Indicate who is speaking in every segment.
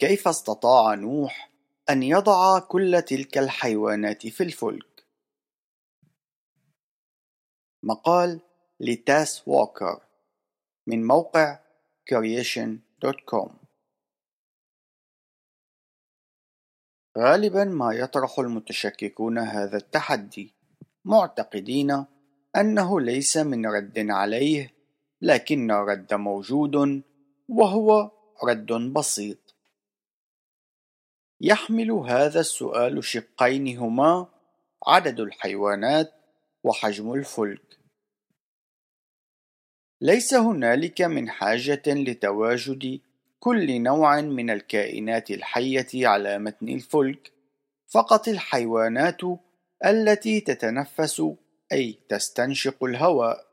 Speaker 1: كيف استطاع نوح أن يضع كل تلك الحيوانات في الفلك؟ مقال لتاس ووكر من موقع creation.com غالبا ما يطرح المتشككون هذا التحدي معتقدين أنه ليس من رد عليه لكن الرد موجود وهو رد بسيط يحمل هذا السؤال شقين هما عدد الحيوانات وحجم الفلك. ليس هنالك من حاجة لتواجد كل نوع من الكائنات الحية على متن الفلك فقط الحيوانات التي تتنفس أي تستنشق الهواء.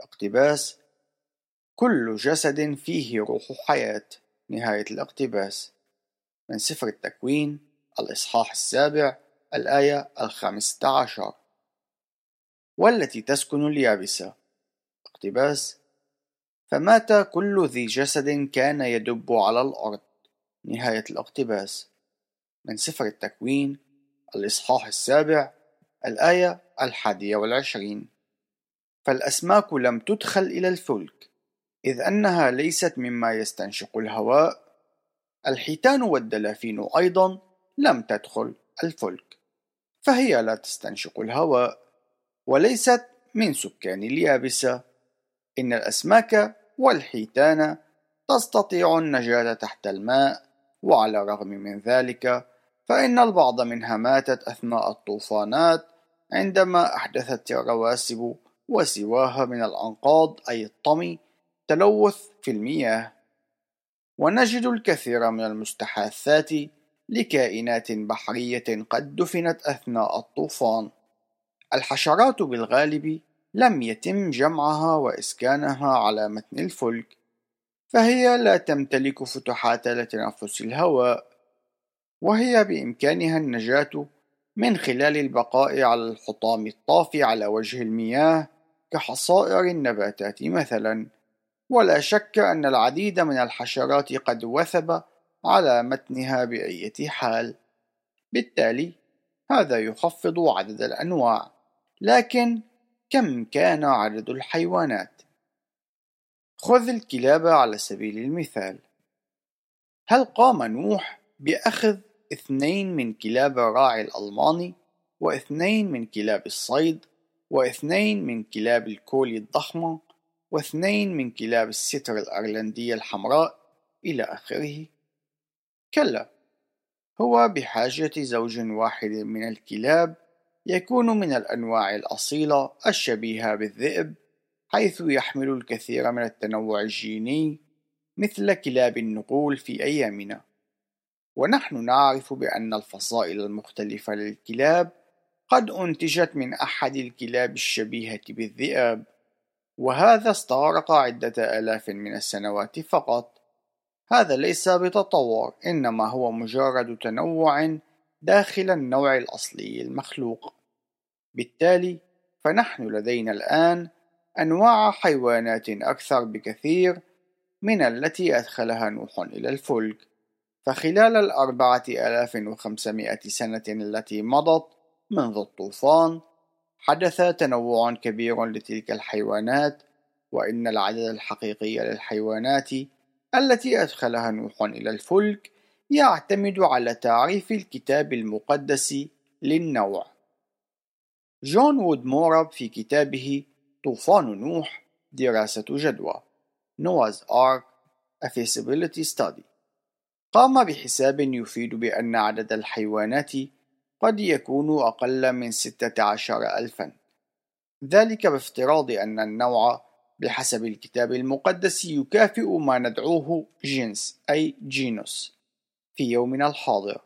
Speaker 1: اقتباس كل جسد فيه روح حياة. نهاية الاقتباس. من سفر التكوين الإصحاح السابع الآية الخامسة عشر. والتي تسكن اليابسة. اقتباس فمات كل ذي جسد كان يدب على الأرض. نهاية الاقتباس. من سفر التكوين الإصحاح السابع الآية الحادية والعشرين. فالأسماك لم تدخل إلى الفلك إذ أنها ليست مما يستنشق الهواء الحيتان والدلافين أيضا لم تدخل الفلك فهي لا تستنشق الهواء وليست من سكان اليابسة. إن الأسماك والحيتان تستطيع النجاة تحت الماء وعلى الرغم من ذلك فإن البعض منها ماتت أثناء الطوفانات عندما أحدثت الرواسب وسواها من الأنقاض أي الطمي تلوث في المياه. ونجد الكثير من المستحاثات لكائنات بحرية قد دفنت أثناء الطوفان. الحشرات بالغالب لم يتم جمعها وإسكانها على متن الفلك فهي لا تمتلك فتحات لتنفس الهواء وهي بإمكانها النجاة من خلال البقاء على الحطام الطافي على وجه المياه كحصائر النباتات مثلا. ولا شك أن العديد من الحشرات قد وثب على متنها بأية حال. بالتالي هذا يخفض عدد الأنواع. لكن كم كان عدد الحيوانات؟ خذ الكلاب على سبيل المثال. هل قام نوح بأخذ اثنين من كلاب الراعي الألماني واثنين من كلاب الصيد واثنين من كلاب الكولي الضخمة واثنين من كلاب الستر الأيرلندية الحمراء إلى آخره. كلا هو بحاجة زوج واحد من الكلاب يكون من الأنواع الأصيلة الشبيهة بالذئب حيث يحمل الكثير من التنوع الجيني مثل كلاب النقول في أيامنا. ونحن نعرف بأن الفصائل المختلفة للكلاب قد أنتجت من أحد الكلاب الشبيهة بالذئاب وهذا استغرق عدة آلاف من السنوات فقط. هذا ليس بتطور إنما هو مجرد تنوع داخل النوع الأصلي المخلوق. بالتالي فنحن لدينا الآن أنواع حيوانات أكثر بكثير من التي أدخلها نوح إلى الفلك. فخلال الأربعة آلاف وخمسمائة سنة التي مضت منذ الطوفان حدث تنوع كبير لتلك الحيوانات وإن العدد الحقيقي للحيوانات التي أدخلها نوح إلى الفلك يعتمد على تعريف الكتاب المقدس للنوع. جون وود مورب في كتابه طوفان نوح دراسة جدوى. Noah's Ark A Feasibility Study. قام بحساب يفيد بأن عدد الحيوانات قد يكون أقل من ستة عشر ألفا. ذلك بافتراض أن النوع بحسب الكتاب المقدس يكافئ ما ندعوه جنس أي جينوس في يومنا الحاضر.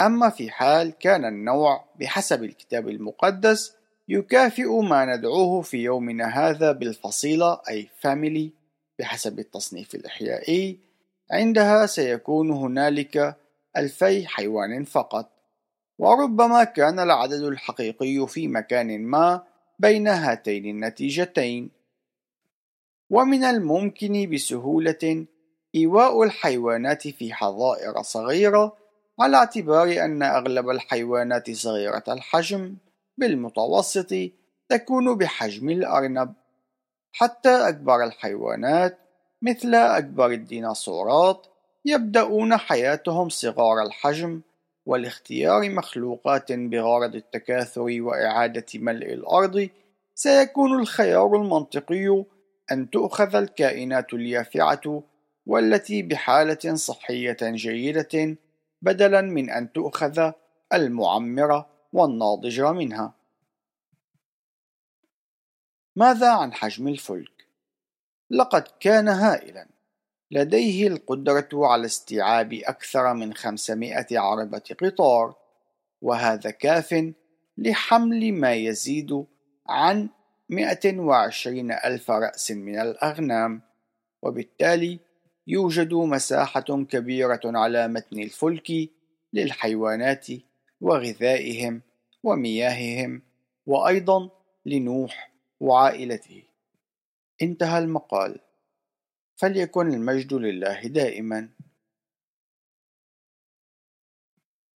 Speaker 1: أما في حال كان النوع بحسب الكتاب المقدس يكافئ ما ندعوه في يومنا هذا بالفصيلة أي family بحسب التصنيف الإحيائي عندها سيكون هنالك ألفي حيوان فقط. وربما كان العدد الحقيقي في مكان ما بين هاتين النتيجتين. ومن الممكن بسهولة إيواء الحيوانات في حظائر صغيرة على اعتبار أن أغلب الحيوانات صغيرة الحجم بالمتوسط تكون بحجم الأرنب. حتى أكبر الحيوانات مثل أكبر الديناصورات يبدأون حياتهم صغار الحجم ولاختيار مخلوقات بغرض التكاثر وإعادة ملء الأرض سيكون الخيار المنطقي أن تؤخذ الكائنات اليافعة والتي بحالة صحية جيدة بدلا من أن تؤخذ المعمرة والناضجة منها. ماذا عن حجم الفلك؟ لقد كان هائلا لديه القدرة على استيعاب أكثر من 500 عربة قطار وهذا كاف لحمل ما يزيد عن 120 ألف رأس من الأغنام. وبالتالي يوجد مساحة كبيرة على متن الفلك للحيوانات وغذائهم ومياههم وأيضا لنوح وعائلته. انتهى المقال. فليكن المجد لله دائما.